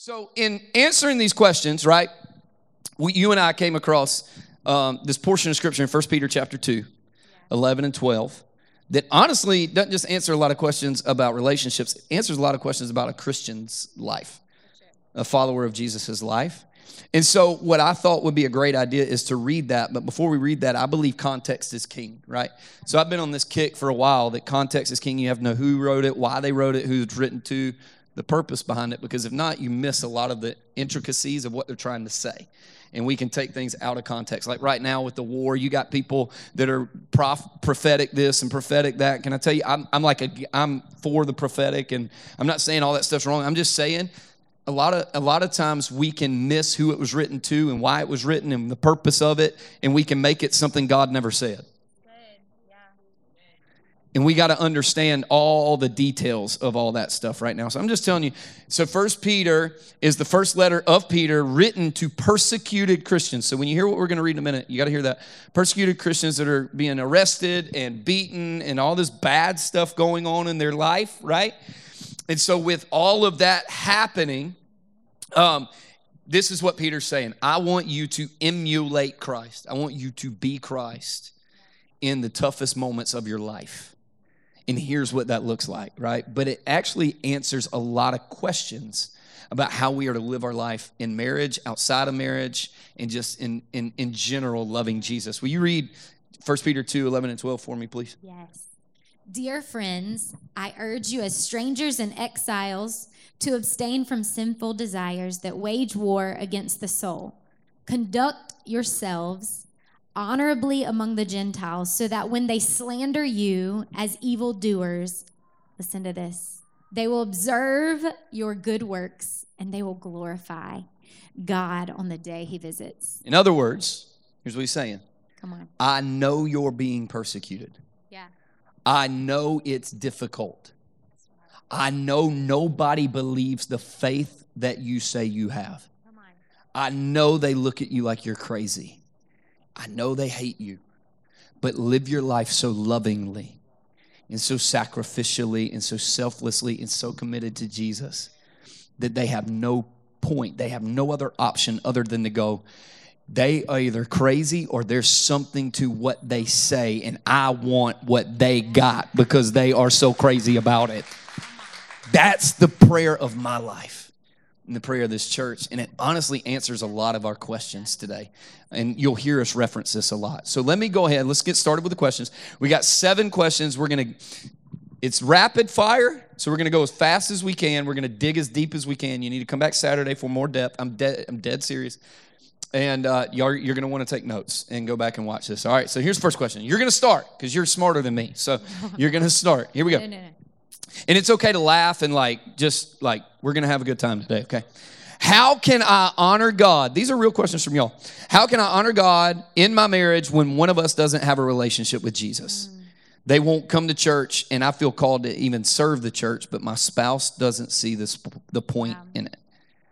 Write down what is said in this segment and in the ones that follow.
So, in answering these questions, right, we, you and I came across um, this portion of scripture in 1 Peter chapter 2, 11 and 12, that honestly doesn't just answer a lot of questions about relationships, it answers a lot of questions about a Christian's life, a follower of Jesus' life. And so, what I thought would be a great idea is to read that. But before we read that, I believe context is king, right? So, I've been on this kick for a while that context is king. You have to know who wrote it, why they wrote it, who it's written to, the purpose behind it, because if not, you miss a lot of the intricacies of what they're trying to say. And we can take things out of context. Like right now with the war, you got people that are prof- prophetic this and prophetic that. Can I tell you, I'm, I'm like, a, I'm for the prophetic, and I'm not saying all that stuff's wrong. I'm just saying a lot of a lot of times we can miss who it was written to and why it was written and the purpose of it and we can make it something god never said and we got to understand all the details of all that stuff right now. So i'm just telling you so first peter is the first letter of peter written to persecuted christians. So when you hear what we're going to read in a minute you got to hear that. Persecuted christians that are being arrested and beaten and all this bad stuff going on in their life right? And so with all of that happening um, this is what peter's saying. I want you to emulate christ. I want you to be christ in the toughest moments of your life and here's what that looks like, right? But it actually answers a lot of questions about how we are to live our life in marriage, outside of marriage, and just in, in, in general loving Jesus. Will you read 1 Peter 2 11 and 12 for me, please? Yes. Dear friends, I urge you as strangers and exiles to abstain from sinful desires that wage war against the soul. Conduct yourselves honorably among the Gentiles, so that when they slander you as evildoers, listen to this, they will observe your good works and they will glorify God on the day he visits. In other words, here's what he's saying Come on. I know you're being persecuted, Yeah. I know it's difficult. I know nobody believes the faith that you say you have. I know they look at you like you're crazy. I know they hate you, but live your life so lovingly and so sacrificially and so selflessly and so committed to Jesus that they have no point, they have no other option other than to go. They are either crazy or there's something to what they say, and I want what they got because they are so crazy about it. That's the prayer of my life the prayer of this church. And it honestly answers a lot of our questions today. And you'll hear us reference this a lot. So let me go ahead. Let's get started with the questions. We got seven questions. We're going to, it's rapid fire. So we're going to go as fast as we can. We're going to dig as deep as we can. You need to come back Saturday for more depth. I'm dead, I'm dead serious. And uh, you're, you're going to want to take notes and go back and watch this. All right. So here's the first question. You're going to start because you're smarter than me. So you're going to start. Here we go. No, no, no. And it's okay to laugh and like, just like, we're going to have a good time today, okay? How can I honor God? These are real questions from y'all. How can I honor God in my marriage when one of us doesn't have a relationship with Jesus? Mm. They won't come to church, and I feel called to even serve the church, but my spouse doesn't see this, the point Wow. in it.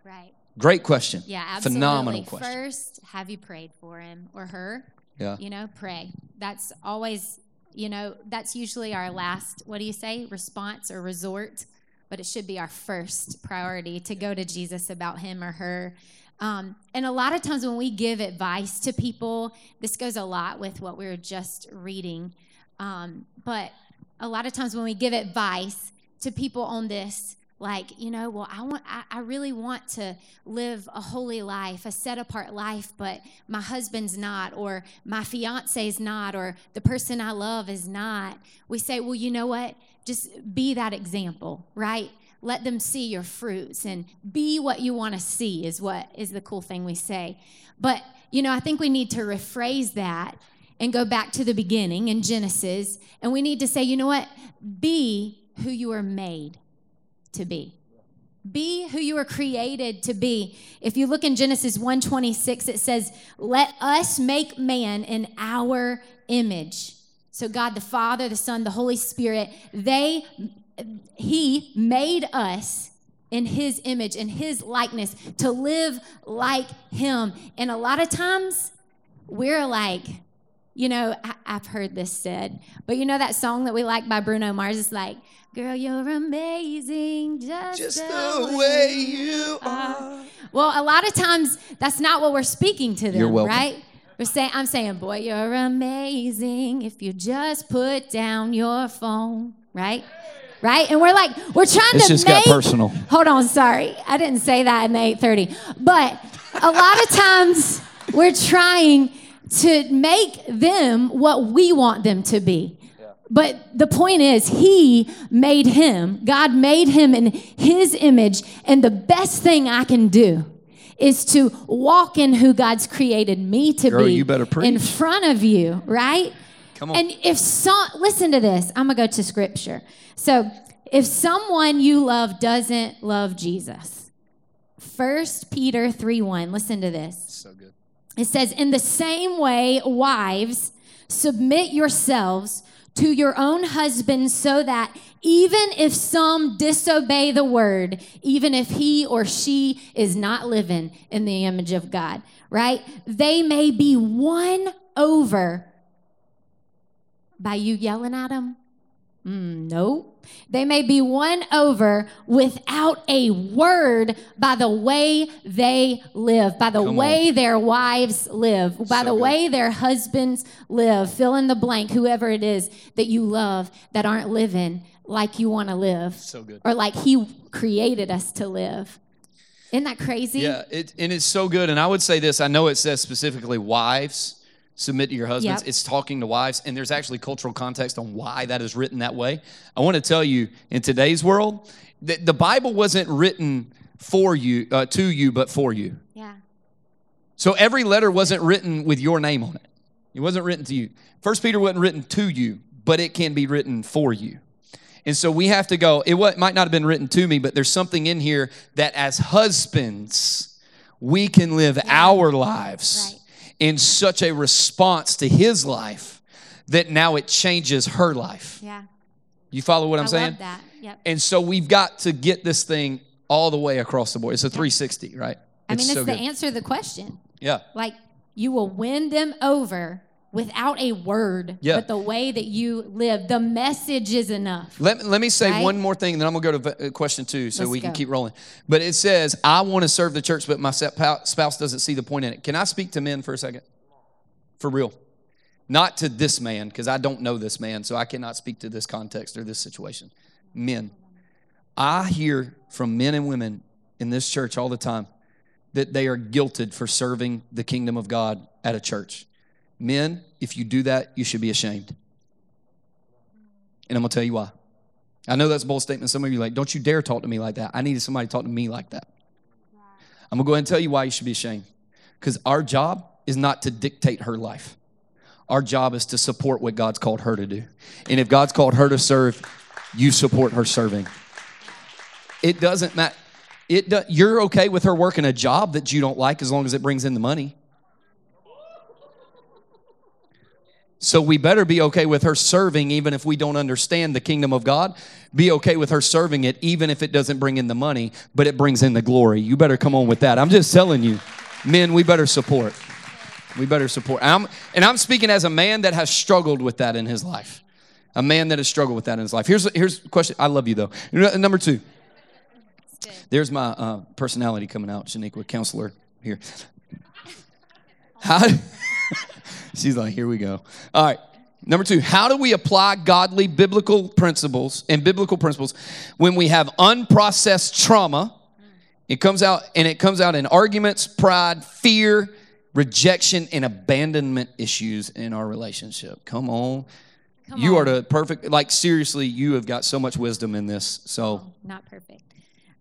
Right. Great question. Yeah, absolutely. Phenomenal question. First, have you prayed for him or her? Yeah. You know, pray. That's always, you know, that's usually our last, what do you say, response or resort, but it should be our first priority to go to Jesus about him or her. Um, and a lot of times when we give advice to people, this goes a lot with what we were just reading. Um, but a lot of times when we give advice to people on this, like you know well i want I, I really want to live a holy life a set apart life but my husband's not or my fiance's not or the person i love is not. We say well you know what? Just be that example right? Let them see your fruits and be what you want to see is what is the cool thing we say. But you know i think we need to rephrase that and go back to the beginning in genesis and we need to say you know what? Be who you are made to be. Be who you were created to be. If you look in genesis 126 it says let us make man in our image. So god the father the son the holy spirit they he made us in his image in his likeness to live like him. And a lot of times we're like you know, I, I've heard this said, but you know that song that we like by Bruno Mars is like, "Girl, you're amazing, just, Just the, the way you are. Well, a lot of times that's not what we're speaking to them, You're right? We're saying, I'm saying, boy, you're amazing if you just put down your phone, right? Right? And we're like, we're trying This to just make. got personal. Hold on, sorry, I didn't say that in the 8:30, but a lot of times we're trying to make them what we want them to be. But the point is, He made him. God made him in His image. And the best thing I can do is to walk in who God's created me to Girl, be you better in front of you, right? Come on. And if so, listen to this, I'm gonna go to scripture. So if someone you love doesn't love Jesus, First Peter 3 1, listen to this. So good. It says, In the same way, wives, submit yourselves to your own husbands so that even if some disobey the word, even if he or she is not living in the image of God, right? They may be won over by you yelling at them. Mm, no. They may be won over without a word by the way they live, by the Come on. way their wives live, by So the good. way their husbands live. Fill in the blank, whoever it is that you love that aren't living like you want to live So good. or like He created us to live. Isn't that crazy? Yeah, it, and it's so good. And I would say this I know it says specifically wives submit to your husbands. Yep. It's talking to wives, and there's actually cultural context on why that is written that way. I want to tell you in today's world, the, the Bible wasn't written for you, uh, to you, but for you. Yeah. So every letter wasn't written with your name on it. It wasn't written to you. First Peter wasn't written to you, but it can be written for you. And so we have to go, it might not have been written to me, but there's something in here that as husbands, we can live our lives Right. In such a response to his life that now it changes her life. Yeah. You follow what I'm I saying? love that. Yep. And so we've got to get this thing all the way across the board. It's a 360, right? I mean, it's so the good. answer to the question. Yeah. Like you will win them over without a word, Yeah. but the way that you live, the message is enough. Let, let me say Right? one more thing, and then I'm going to go to uh, question two so Let's we can go. keep rolling. But it says, I want to serve the church, but my spouse doesn't see the point in it. Can I speak to men for a second? For real. Not to this man, because I don't know this man, so I cannot speak to this context or this situation. Men. I hear from men and women in this church all the time that they are guilted for serving the kingdom of God at a church. Men, if you do that, you should be ashamed. And I'm going to tell you why. I know that's a bold statement. Some of you like, don't you dare talk to me like that. I needed somebody to talk to me like that. I'm going to go ahead and tell you why you should be ashamed. Because our job is not to dictate her life. Our job is to support what God's called her to do. And if God's called her to serve, you support her serving. It doesn't matter. It do, you're okay with her working a job that you don't like as long as it brings in the money. So we better be okay with her serving even if we don't understand the kingdom of God. Be okay with her serving it even if it doesn't bring in the money, but it brings in the glory. You better come on with that. I'm just telling you, men, we better support. We better support. And I'm, and I'm speaking as a man that has struggled with that in his life. A man that has struggled with that in his life. Here's here's the question. I love you though. Number two. There's my uh, personality coming out, Shaniqua, counselor here. How? She's like, here we go. All right. Number two, how do we apply godly biblical principles and biblical principles when we have unprocessed trauma? It comes out and it comes out in arguments, pride, fear, rejection, and abandonment issues in our relationship. Come on. Come you on. are the perfect, like, seriously, you have got so much wisdom in this. So, oh, Not perfect.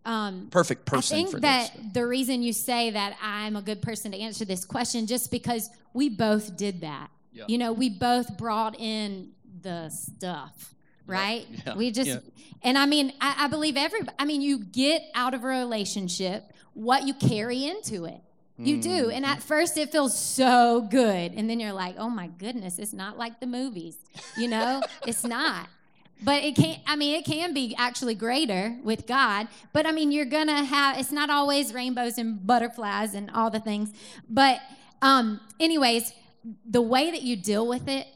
Um, perfect I person think for that this. the reason you say that I'm a good person to answer this question just because we both did that. Yeah. You know, we both brought in the stuff, right? Yeah. We just, Yeah. and I mean, I, I believe every, I mean, you get out of a relationship what you carry into it. You do. Mm-hmm. And at first it feels so good. And then you're like, oh my goodness, it's not like the movies. You know, it's not. But it can't, I mean, it can be actually greater with God. But I mean, you're to have, it's not always rainbows and butterflies and all the things. But, um, anyways, the way that you deal with it,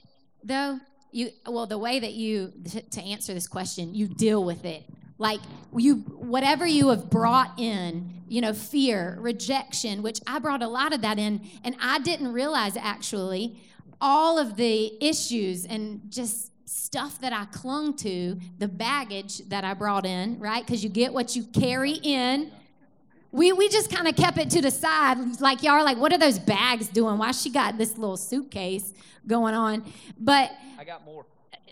though, you well, the way that you to answer this question, you deal with it like you whatever you have brought in you know fear rejection which i brought a lot of that in and i didn't realize actually all of the issues and just stuff that i clung to the baggage that i brought in right because you get what you carry in we, we just kind of kept it to the side like y'all are like what are those bags doing why she got this little suitcase going on but I got more.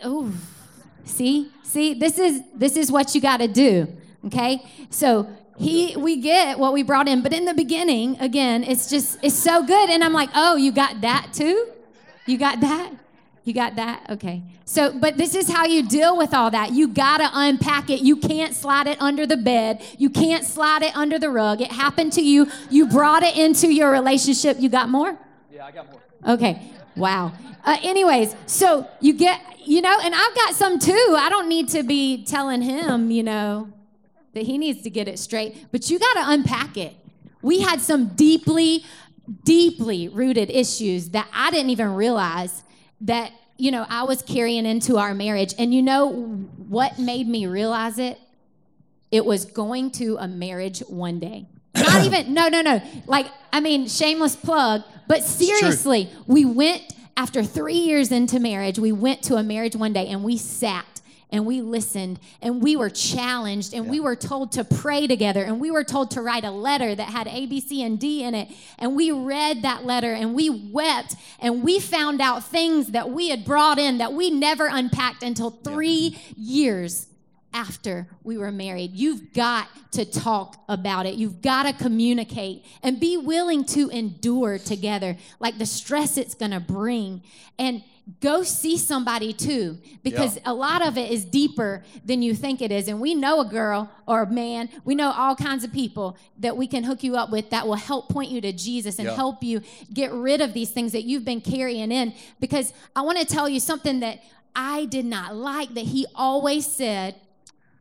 oh See, see, this is this is what you got to do. Okay, so he we get what we brought in, but in the beginning, again, it's just it's so good, and I'm like, oh, you got that too? You got that? You got that? Okay. So, but this is how you deal with all that. You got to unpack it. You can't slide it under the bed. You can't slide it under the rug. It happened to you. You brought it into your relationship. You got more? Yeah, I got more. Okay. Wow. Uh, anyways, so you get, you know, and I've got some too. I don't need to be telling him, you know, that he needs to get it straight, but you got to unpack it. We had some deeply, deeply rooted issues that I didn't even realize that, you know, I was carrying into our marriage. And you know what made me realize it? It was going to a marriage one day. Not even, no, no, no. Like, I mean, shameless plug, but seriously, we went after three years into marriage, we went to a marriage one day and we sat and we listened and we were challenged and yeah. we were told to pray together and we were told to write a letter that had A, B, C, and D in it. And we read that letter and we wept and we found out things that we had brought in that we never unpacked until three yeah. years after we were married. You've got to talk about it. You've got to communicate and be willing to endure together, like the stress it's going to bring. And go see somebody too, because yeah. a lot of it is deeper than you think it is. And we know a girl or a man, we know all kinds of people that we can hook you up with that will help point you to Jesus and yeah. help you get rid of these things that you've been carrying in. Because I want to tell you something that I did not like that he always said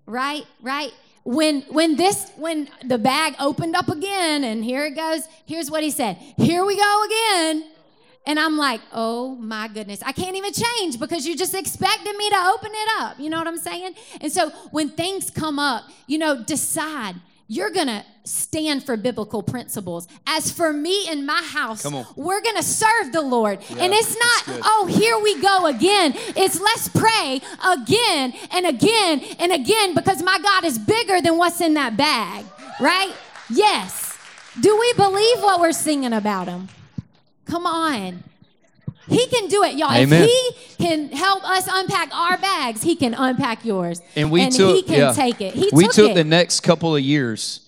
right? Right? When when this when the bag opened up again and here it goes, here's what he said. Here we go again. And I'm like, oh my goodness, I can't even change because you just expected me to open it up. You know what I'm saying? And so when things come up, you know, decide you're going to stand for biblical principles. As for me and my house, we're going to serve the Lord. Yeah, and it's not, oh, here we go again. It's let's pray again and again and again because my God is bigger than what's in that bag, right? Yes. Do we believe what we're singing about Him? Come on. He can do it, y'all. Amen. If he can help us unpack our bags, he can unpack yours. And we and took, he can yeah. take it. He we took, took it. the next couple of years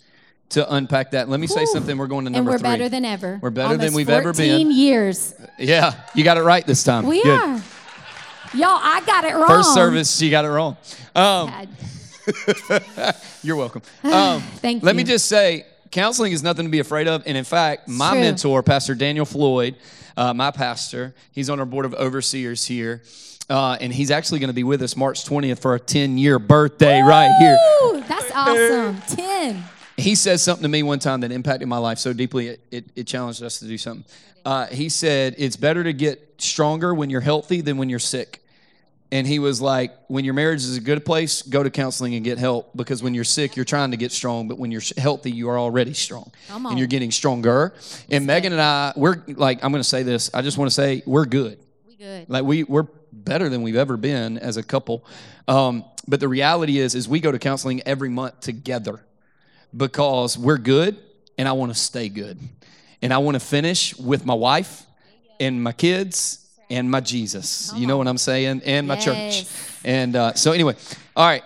to unpack that. Let me say something. We're going to number and we're three. better than ever. We're better Almost than we've ever been. 14 years. Yeah, you got it right this time. We Good. are. Y'all, I got it wrong. First service, you got it wrong. Um, you're welcome. Um, Thank let you. Let me just say, counseling is nothing to be afraid of. And in fact, my true. mentor, Pastor Daniel Floyd, uh, my pastor, he's on our board of overseers here. Uh, and he's actually going to be with us March 20th for a 10 year birthday Woo! right here. That's awesome. 10. He said something to me one time that impacted my life so deeply, it, it, it challenged us to do something. Uh, he said, It's better to get stronger when you're healthy than when you're sick. And he was like, When your marriage is a good place, go to counseling and get help because when you're sick, you're trying to get strong, but when you're healthy, you are already strong. And you're getting stronger. And Megan and I, we're like, I'm going to say this. I just want to say, we're good. We good. Like, we, we're better than we've ever been as a couple. Um, but the reality is, is we go to counseling every month together because we're good and I want to stay good. And I want to finish with my wife and my kids and my Jesus. You know what I'm saying? And my Yes. church. And uh, so, anyway, all right.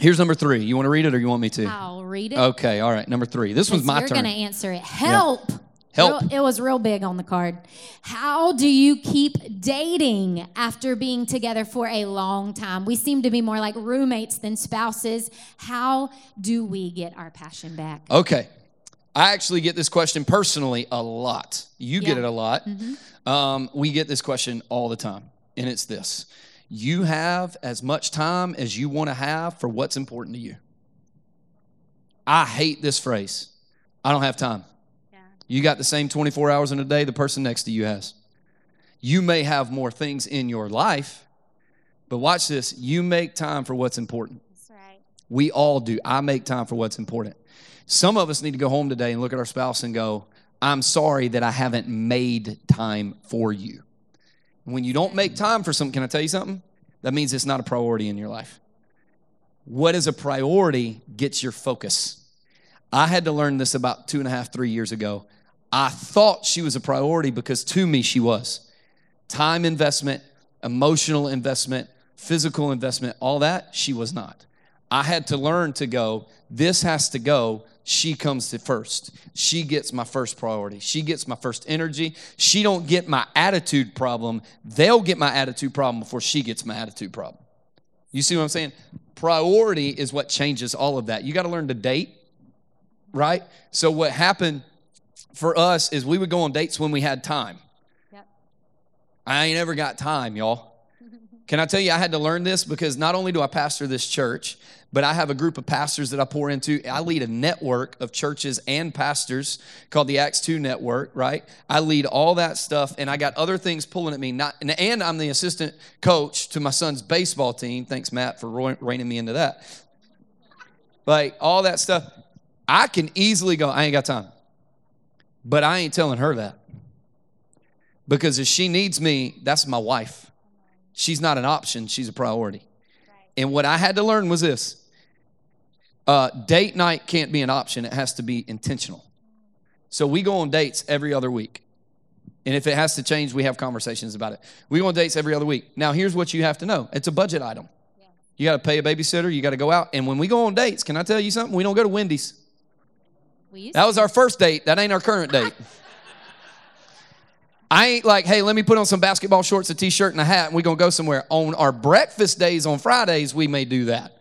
Here's number three. You want to read it or you want me to? I'll read it. Okay, all right. Number three. This was my You're turn. going to answer it. Help. Help. It was real big on the card. How do you keep dating after being together for a long time? We seem to be more like roommates than spouses. How do we get our passion back? Okay. I actually get this question personally a lot. You get Yeah. Mm-hmm. it a lot. Um, we get this question all the time, and it's this You have as much time as you want to have for what's important to you. I hate this phrase. I don't have time. Yeah. You got the same 24 hours in a day the person next to you has. You may have more things in your life, but watch this. You make time for what's important. That's right. We all do. I make time for what's important. Some of us need to go home today and look at our spouse and go, I'm sorry that I haven't made time for you. When you don't make time for something, can I tell you something? That means it's not a priority in your life. What is a priority gets your focus. I had to learn this about two and a half, three years ago. I thought she was a priority because to me she was. Time investment, emotional investment, physical investment, all that, she was not. I had to learn to go, this has to go. She comes to first. She gets my first priority. She gets my first energy. She don't get my attitude problem. They'll get my attitude problem before she gets my attitude problem. You see what I'm saying? Priority is what changes all of that. You got to learn to date, right? So what happened for us is we would go on dates when we had time. Yep. I ain't ever got time, y'all. Can I tell you, I had to learn this because not only do I pastor this church, but I have a group of pastors that I pour into. I lead a network of churches and pastors called the Acts 2 Network, right? I lead all that stuff, and I got other things pulling at me. Not, and I'm the assistant coach to my son's baseball team. Thanks, Matt, for reining me into that. Like all that stuff. I can easily go, I ain't got time. But I ain't telling her that. Because if she needs me, that's my wife. She's not an option, she's a priority. And what I had to learn was this uh, date night can't be an option, it has to be intentional. So we go on dates every other week. And if it has to change, we have conversations about it. We go on dates every other week. Now, here's what you have to know it's a budget item. You got to pay a babysitter, you got to go out. And when we go on dates, can I tell you something? We don't go to Wendy's. That was our first date. That ain't our current date. I ain't like, hey, let me put on some basketball shorts, a t-shirt, and a hat, and we're gonna go somewhere. On our breakfast days on Fridays, we may do that.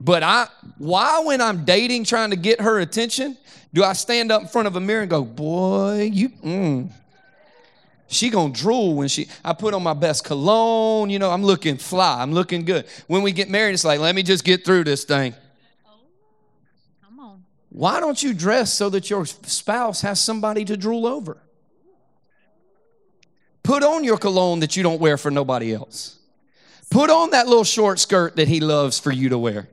But I why when I'm dating, trying to get her attention, do I stand up in front of a mirror and go, boy, you mm. She gonna drool when she I put on my best cologne, you know, I'm looking fly, I'm looking good. When we get married, it's like, let me just get through this thing. Come on. Why don't you dress so that your spouse has somebody to drool over? Put on your cologne that you don't wear for nobody else. Put on that little short skirt that he loves for you to wear.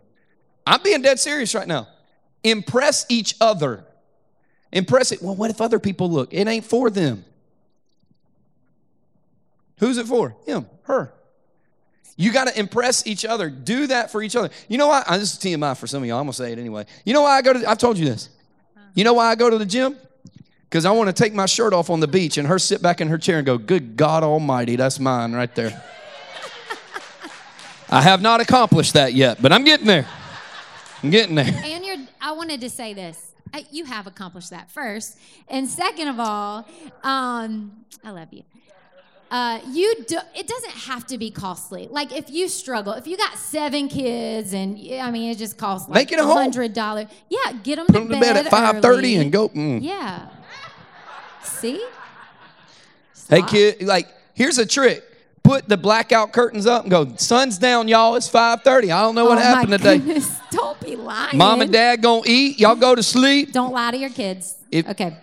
I'm being dead serious right now. Impress each other. Impress it. Well, what if other people look? It ain't for them. Who's it for? Him, her. You got to impress each other. Do that for each other. You know why? This is TMI for some of y'all. I'm to say it anyway. You know why I go to, I've told you this. You know why I go to the gym? Because I want to take my shirt off on the beach and her sit back in her chair and go, Good God Almighty, that's mine right there. I have not accomplished that yet, but I'm getting there. I'm getting there. And you're, I wanted to say this. I, you have accomplished that first. And second of all, um, I love you. Uh, you do, it doesn't have to be costly. Like if you struggle, if you got seven kids and I mean it just costs like a hundred dollars. Yeah, get them Put to them to bed, bed at five thirty and go. mm. Yeah. See? Hey kid, like here's a trick. Put the blackout curtains up and go. Sun's down, y'all. It's five thirty. I don't know what oh happened today. Goodness. Don't be lying. Mom and dad gonna eat. Y'all go to sleep. Don't lie to your kids. If- okay.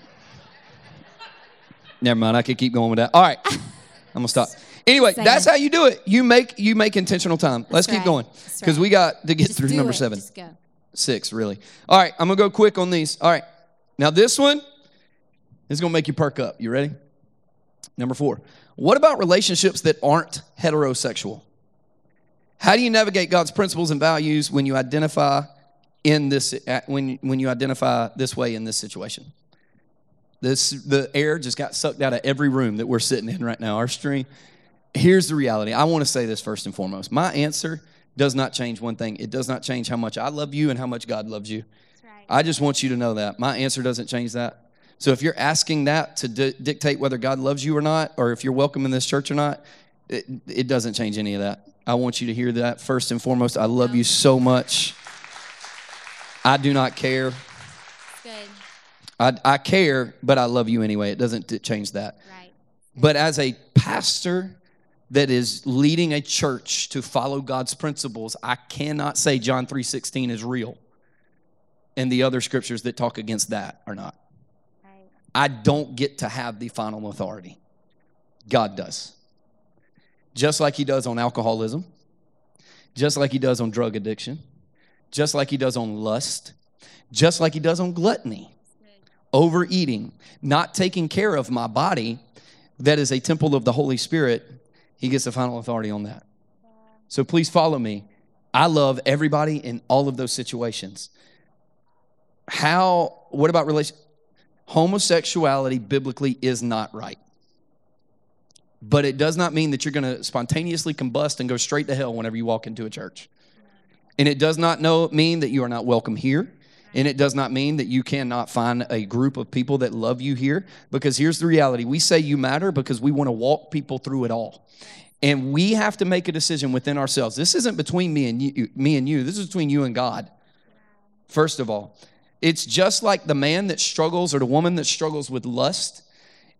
Never mind. I could keep going with that. All right, I'm gonna stop. Anyway, Say that's how you do it. You make you make intentional time. Let's keep going because right. we got to get Just through number it. seven. Six, really. All right, I'm gonna go quick on these. All right, now this one is gonna make you perk up. You ready? Number four. What about relationships that aren't heterosexual? How do you navigate God's principles and values when you identify in this uh, when when you identify this way in this situation? This the air just got sucked out of every room that we're sitting in right now. Our stream. Here's the reality. I want to say this first and foremost. My answer does not change one thing. It does not change how much I love you and how much God loves you. right. I just want you to know that. My answer doesn't change that. So if you're asking that to di- dictate whether God loves you or not, or if you're welcome in this church or not, it, it doesn't change any of that. I want you to hear that first and foremost. I love you so much. I do not care. Good. I, I care, but I love you anyway. It doesn't change that. Right. But as a pastor that is leading a church to follow God's principles, I cannot say John 3:16 is real. And the other scriptures that talk against that are not. I don't get to have the final authority. God does. just like he does on alcoholism, just like he does on drug addiction, just like he does on lust, just like he does on gluttony, overeating, not taking care of my body that is a temple of the Holy Spirit. He gets the final authority on that. So please follow me. I love everybody in all of those situations. How, what about relation? Homosexuality biblically is not right. But it does not mean that you're going to spontaneously combust and go straight to hell whenever you walk into a church. And it does not know, mean that you are not welcome here. And it does not mean that you cannot find a group of people that love you here. Because here's the reality we say you matter because we want to walk people through it all. And we have to make a decision within ourselves. This isn't between me and you, me and you. This is between you and God. First of all, it's just like the man that struggles or the woman that struggles with lust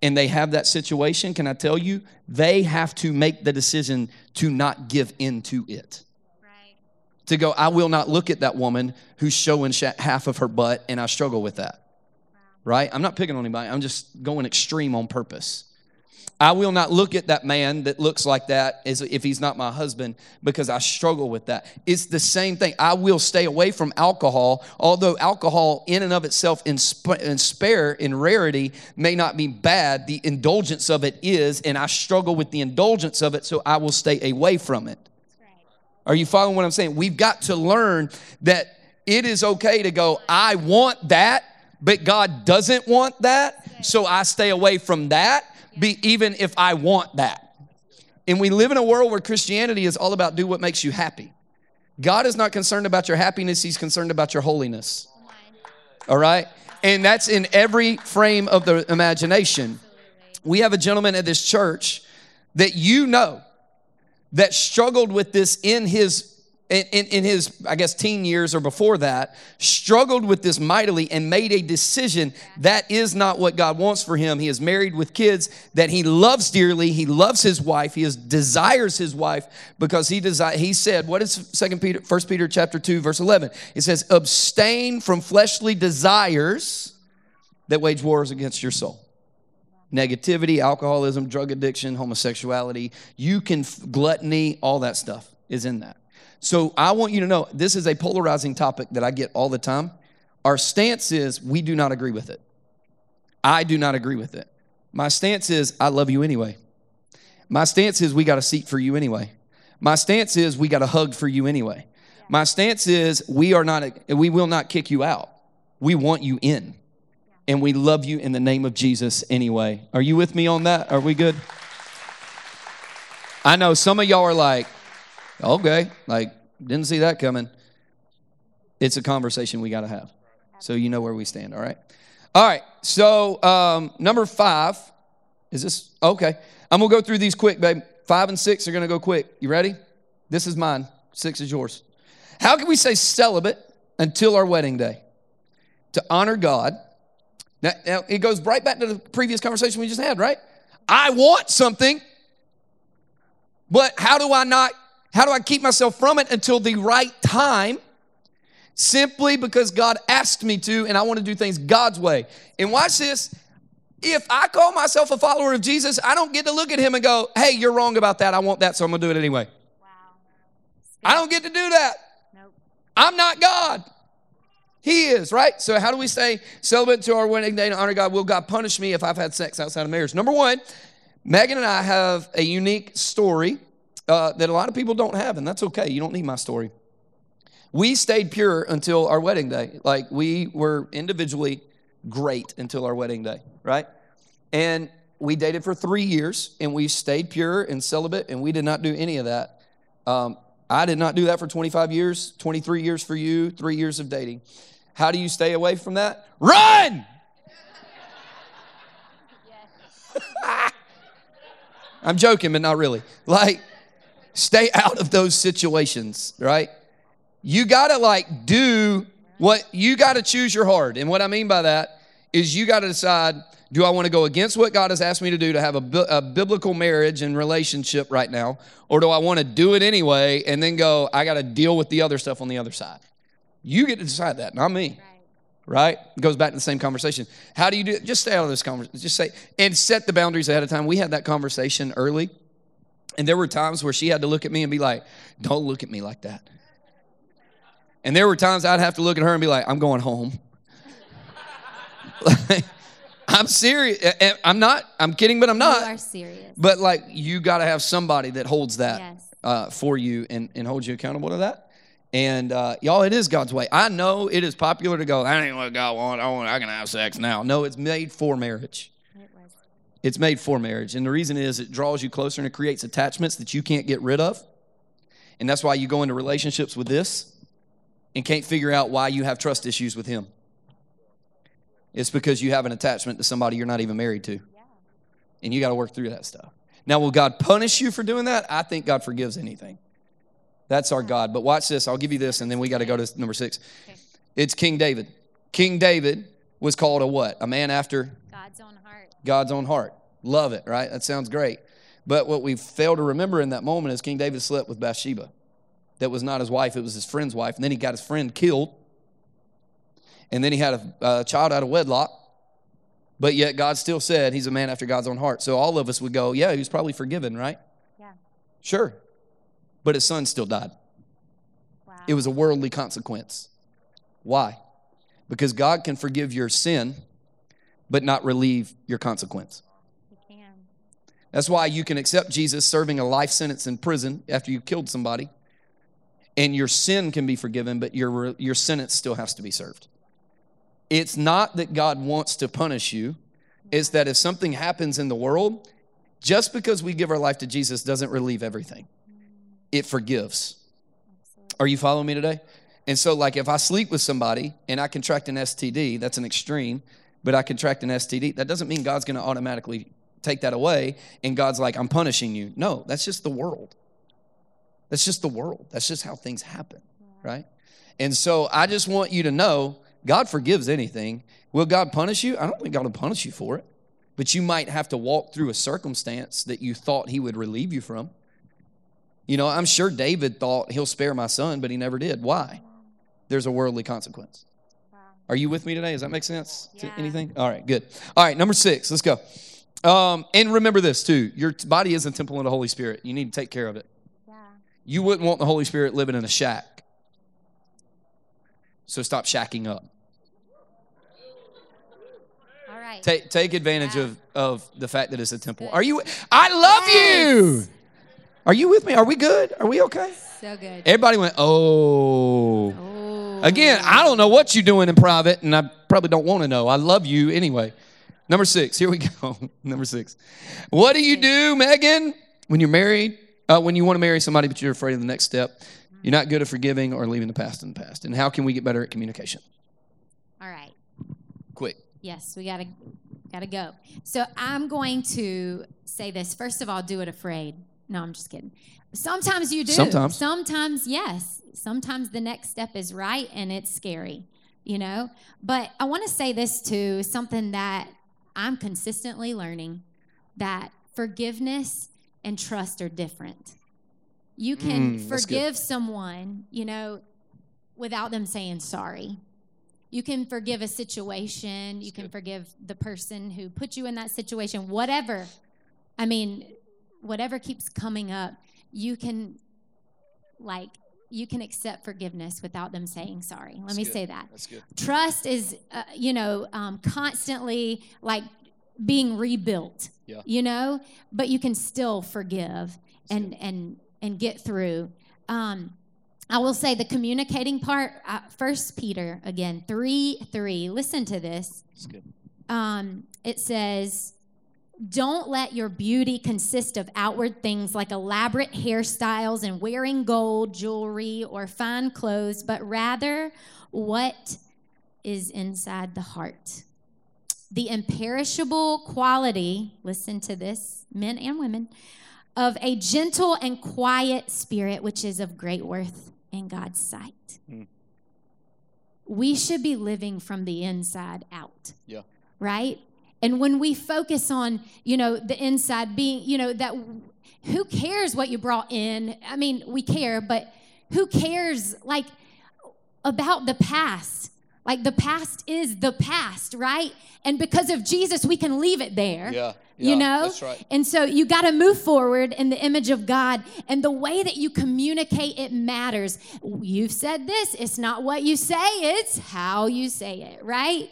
and they have that situation. Can I tell you? They have to make the decision to not give in to it. Right. To go, I will not look at that woman who's showing half of her butt and I struggle with that. Wow. Right? I'm not picking on anybody. I'm just going extreme on purpose. I will not look at that man that looks like that as if he's not my husband because I struggle with that. It's the same thing. I will stay away from alcohol, although alcohol in and of itself in, sp- in spare, in rarity, may not be bad. The indulgence of it is, and I struggle with the indulgence of it, so I will stay away from it. Are you following what I'm saying? We've got to learn that it is okay to go, I want that, but God doesn't want that, so I stay away from that be even if I want that. And we live in a world where Christianity is all about do what makes you happy. God is not concerned about your happiness, He's concerned about your holiness. All right? And that's in every frame of the imagination. We have a gentleman at this church that you know that struggled with this in his in, in, in, his, I guess, teen years or before that, struggled with this mightily and made a decision that is not what God wants for him. He is married with kids that he loves dearly. He loves his wife. He is, desires his wife because he desire, he said, what is Second Peter, First Peter chapter 2, verse 11? It says, abstain from fleshly desires that wage wars against your soul negativity, alcoholism, drug addiction, homosexuality. You can, gluttony, all that stuff is in that. So I want you to know this is a polarizing topic that I get all the time. Our stance is we do not agree with it. I do not agree with it. My stance is I love you anyway. My stance is we got a seat for you anyway. My stance is we got a hug for you anyway. My stance is we are not we will not kick you out. We want you in. And we love you in the name of Jesus anyway. Are you with me on that? Are we good? I know some of y'all are like, Okay, like, didn't see that coming. It's a conversation we got to have. So you know where we stand, all right? All right, so um, number five, is this, okay. I'm gonna go through these quick, babe. Five and six are gonna go quick. You ready? This is mine, six is yours. How can we say celibate until our wedding day? To honor God. Now, now it goes right back to the previous conversation we just had, right? I want something, but how do I not how do I keep myself from it until the right time? Simply because God asked me to, and I want to do things God's way. And watch this. If I call myself a follower of Jesus, I don't get to look at him and go, hey, you're wrong about that. I want that, so I'm going to do it anyway. Wow. I don't get to do that. Nope. I'm not God. He is, right? So, how do we stay celibate to our wedding day to honor God? Will God punish me if I've had sex outside of marriage? Number one, Megan and I have a unique story uh, that a lot of people don't have, and that's okay. You don't need my story. We stayed pure until our wedding day. Like we were individually great until our wedding day, right? And we dated for three years, and we stayed pure and celibate, and we did not do any of that. Um, I did not do that for 25 years, 23 years for you, three years of dating. How do you stay away from that? Run! I'm joking, but not really. Like, stay out of those situations, right? You got to like do what you got to choose your heart. And what I mean by that is you got to decide do I want to go against what God has asked me to do to have a, a, biblical marriage and relationship right now? Or do I want to do it anyway and then go, I got to deal with the other stuff on the other side? You get to decide that, not me. Right? It goes back to the same conversation. How do you do it? Just stay out of this conversation. Just say, and set the boundaries ahead of time. We had that conversation early And there were times where she had to look at me and be like, Don't look at me like that. And there were times I'd have to look at her and be like, I'm going home. I'm serious. I'm not, I'm kidding, but I'm not. You are serious. But like, you got to have somebody that holds that Yes. uh, for you and, and holds you accountable to that. And uh, y'all, it is God's way. I know it is popular to go, that ain't what God wants. I, want, I can have sex now. No, it's made for marriage. It's made for marriage. And the reason is it draws you closer and it creates attachments that you can't get rid of. And that's why you go into relationships with this and can't figure out why you have trust issues with him. It's because you have an attachment to somebody you're not even married to. And you got to work through that stuff. Now, will God punish you for doing that? I think God forgives anything. That's our God. But watch this. I'll give you this, and then we got to go to number six. It's King David. King David was called a what? A man after God's own heart. God's own heart. Love it, right? That sounds great. But what we fail to remember in that moment is King David slept with Bathsheba. That was not his wife, it was his friend's wife. And then he got his friend killed. And then he had a, a child out of wedlock. But yet God still said he's a man after God's own heart. So all of us would go, yeah, he was probably forgiven, right? Yeah. Sure. But his son still died. Wow. It was a worldly consequence. Why? Because God can forgive your sin, but not relieve your consequence. He can. That's why you can accept Jesus serving a life sentence in prison after you killed somebody, and your sin can be forgiven, but your, your sentence still has to be served. It's not that God wants to punish you, it's that if something happens in the world, just because we give our life to Jesus doesn't relieve everything, mm. it forgives. Absolutely. Are you following me today? And so, like, if I sleep with somebody and I contract an STD, that's an extreme, but I contract an STD, that doesn't mean God's going to automatically take that away and God's like, I'm punishing you. No, that's just the world. That's just the world. That's just how things happen, right? And so, I just want you to know God forgives anything. Will God punish you? I don't think God will punish you for it, but you might have to walk through a circumstance that you thought He would relieve you from. You know, I'm sure David thought he'll spare my son, but he never did. Why? There's a worldly consequence. Are you with me today? Does that make sense to anything? All right, good. All right, number six, let's go. Um, and remember this too your body is a temple of the Holy Spirit. You need to take care of it. Yeah. You wouldn't want the Holy Spirit living in a shack. So stop shacking up. All right. Take, take advantage Yeah. of, of the fact that it's a temple. Good. Are you? I love you. Are you with me? Are we good? Are we okay? so good. Everybody went, oh. Oh. Again, I don't know what you're doing in private, and I probably don't want to know. I love you anyway. Number six, here we go. Number six. What do you do, Megan, when you're married? Uh, when you want to marry somebody, but you're afraid of the next step? You're not good at forgiving or leaving the past in the past. And how can we get better at communication? All right. Quick. Yes, we gotta gotta go. So I'm going to say this. First of all, do it afraid. No, I'm just kidding. Sometimes you do. Sometimes. Sometimes, yes. Sometimes the next step is right and it's scary, you know? But I want to say this too, something that I'm consistently learning that forgiveness and trust are different. You can Mm, forgive someone, you know, without them saying sorry. You can forgive a situation. You can good. forgive the person who put you in that situation, whatever. I mean, whatever keeps coming up, you can, like, you can accept forgiveness without them saying sorry. Let me good. say that. That's good. Trust is, uh, you know, um, constantly like being rebuilt. Yeah. You know, but you can still forgive and and and get through. Um, I will say the communicating part. Uh, First Peter again three three. Listen to this. That's good. Um, it says. Don't let your beauty consist of outward things like elaborate hairstyles and wearing gold jewelry or fine clothes, but rather what is inside the heart. The imperishable quality, listen to this, men and women, of a gentle and quiet spirit, which is of great worth in God's sight. Mm. We should be living from the inside out Yeah. right? And when we focus on, you know, the inside being, you know, that who cares what you brought in? I mean, we care, but who cares like about the past? Like the past is the past, right? And because of Jesus, we can leave it there. Yeah, you know? that's right. And so you got to move forward in the image of God. And the way that you communicate, it matters. You've said this, it's not what you say, it's how you say it, right?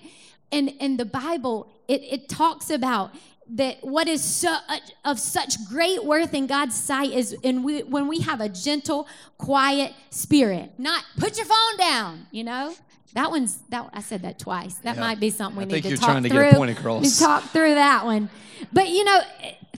And in the Bible, it, it talks about that what is so, of such great worth in God's sight is in we, when we have a gentle, quiet spirit. Not put your phone down, you know. That one's that I said that twice. That Yeah. might be something we I need think to you're talk trying to through. get a point across. We talk through that one. But you know,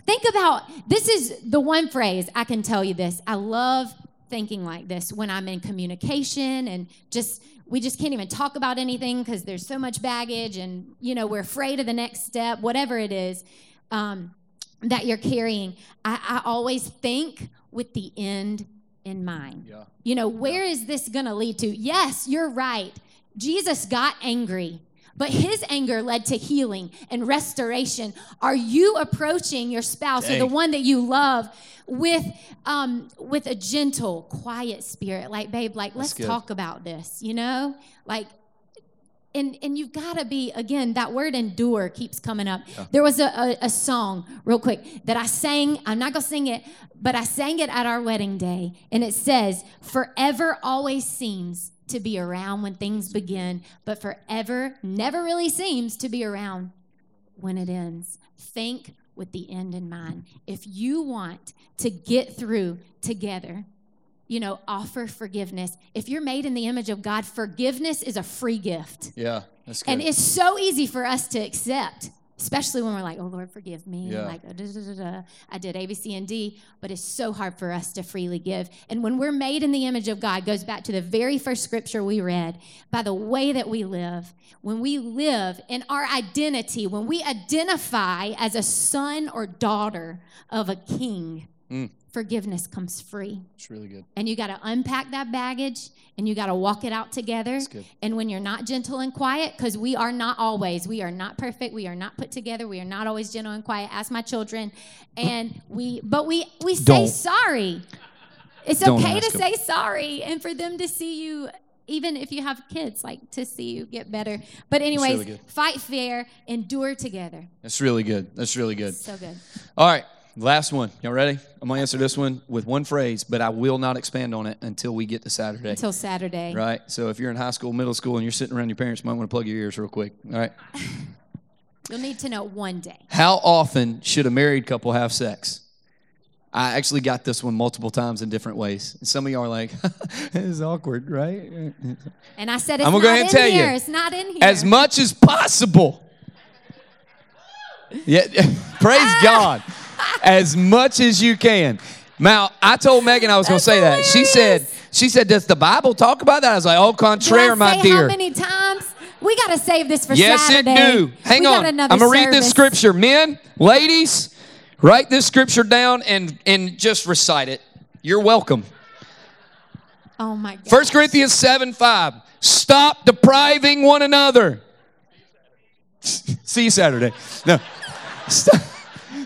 think about this is the one phrase I can tell you this. I love thinking like this when I'm in communication and just we just can't even talk about anything because there's so much baggage and you know we're afraid of the next step, whatever it is um, that you're carrying. I, I always think with the end in mind. Yeah. You know, where is this going to lead to? Yes, you're right. Jesus got angry, but his anger led to healing and restoration. Are you approaching your spouse or the one that you love with um, with a gentle, quiet spirit? Like, babe, like let's good. talk about this. You know, like and and you've got to be again that word endure keeps coming up there was a, a, a song real quick that i sang i'm not gonna sing it but i sang it at our wedding day and it says forever always seems to be around when things begin but forever never really seems to be around when it ends think with the end in mind if you want to get through together you know, offer forgiveness. If you're made in the image of God, forgiveness is a free gift. Yeah, that's good. And it's so easy for us to accept, especially when we're like, oh, Lord, forgive me. Yeah. Like, da, da, da, da. I did A, B, C, and D, but it's so hard for us to freely give. And when we're made in the image of God, goes back to the very first scripture we read, by the way that we live. When we live in our identity, when we identify as a son or daughter of a king, Mm. Forgiveness comes free it's really good. and you got to unpack that baggage and you got to walk it out together. good. And when you're not gentle and quiet, because we are not always, we are not perfect, we are not put together, we are not always gentle and quiet. Ask my children, and we, but we we say Don't. sorry. It's Don't okay to ask 'em. say sorry, and for them to see you. Even if you have kids, like to see you get better. But anyways, really fight fair, endure together. That's really good. That's really good. So good. All right, last one. Y'all ready? I'm gonna answer this one with one phrase, but I will not expand on it until we get to Saturday. Until Saturday. Right. So if you're in high school, middle school, and you're sitting around your parents, you might want to plug your ears real quick. All right. You'll need to know one day. How often should a married couple have sex? I actually got this one multiple times in different ways. And some of y'all are like, "This is awkward, right?" And I said it's I'm gonna not go ahead in and tell you. It's not in here. As much as possible. Yeah, praise ah! God. As much as you can. Now, I told Megan I was going to say that. She said, she said, does the Bible talk about that? I was like, oh, contraire, my dear. How many times? We got to save this for Yes, Saturday. it do. Hang we on. I'm gonna read this scripture. Men, ladies, write this scripture down and and just recite it. You're welcome. Oh my God. 1 Corinthians 7 5. Stop depriving one another. See you Saturday. No. Stop,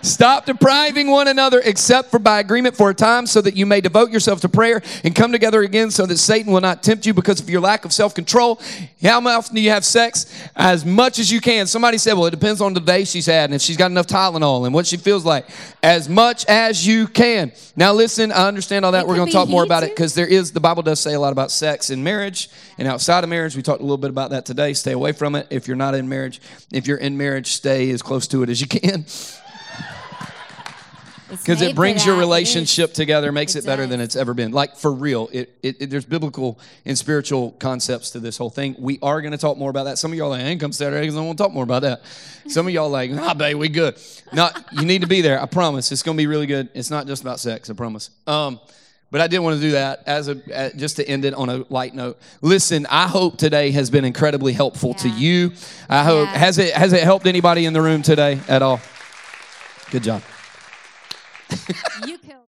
stop depriving one another except for by agreement for a time so that you may devote yourself to prayer and come together again so that Satan will not tempt you because of your lack of self control. How often do you have sex? As much as you can. Somebody said, well, it depends on the day she's had and if she's got enough Tylenol and what she feels like. As much as you can. Now, listen, I understand all that. It We're going to talk more about it because there is, the Bible does say a lot about sex in marriage and outside of marriage. We talked a little bit about that today. Stay away from it if you're not in marriage. If you're in marriage, stay as close to it as you can because it brings your relationship together, makes It it, better than it's ever been. Like for real, it, it, it- there's biblical and spiritual concepts to this whole thing. We are going to talk more about that. Some of y'all are like, I ain't come Saturday because I want to talk more about that. Some of y'all like, ah, babe, we good. Not, you need to be there. I promise. It's going to be really good. It's not just about sex. I promise. Um, but I did want to do that as a uh, just to end it on a light note. Listen, I hope today has been incredibly helpful to you. I hope Yeah. has it has it helped anybody in the room today at all? Good job you can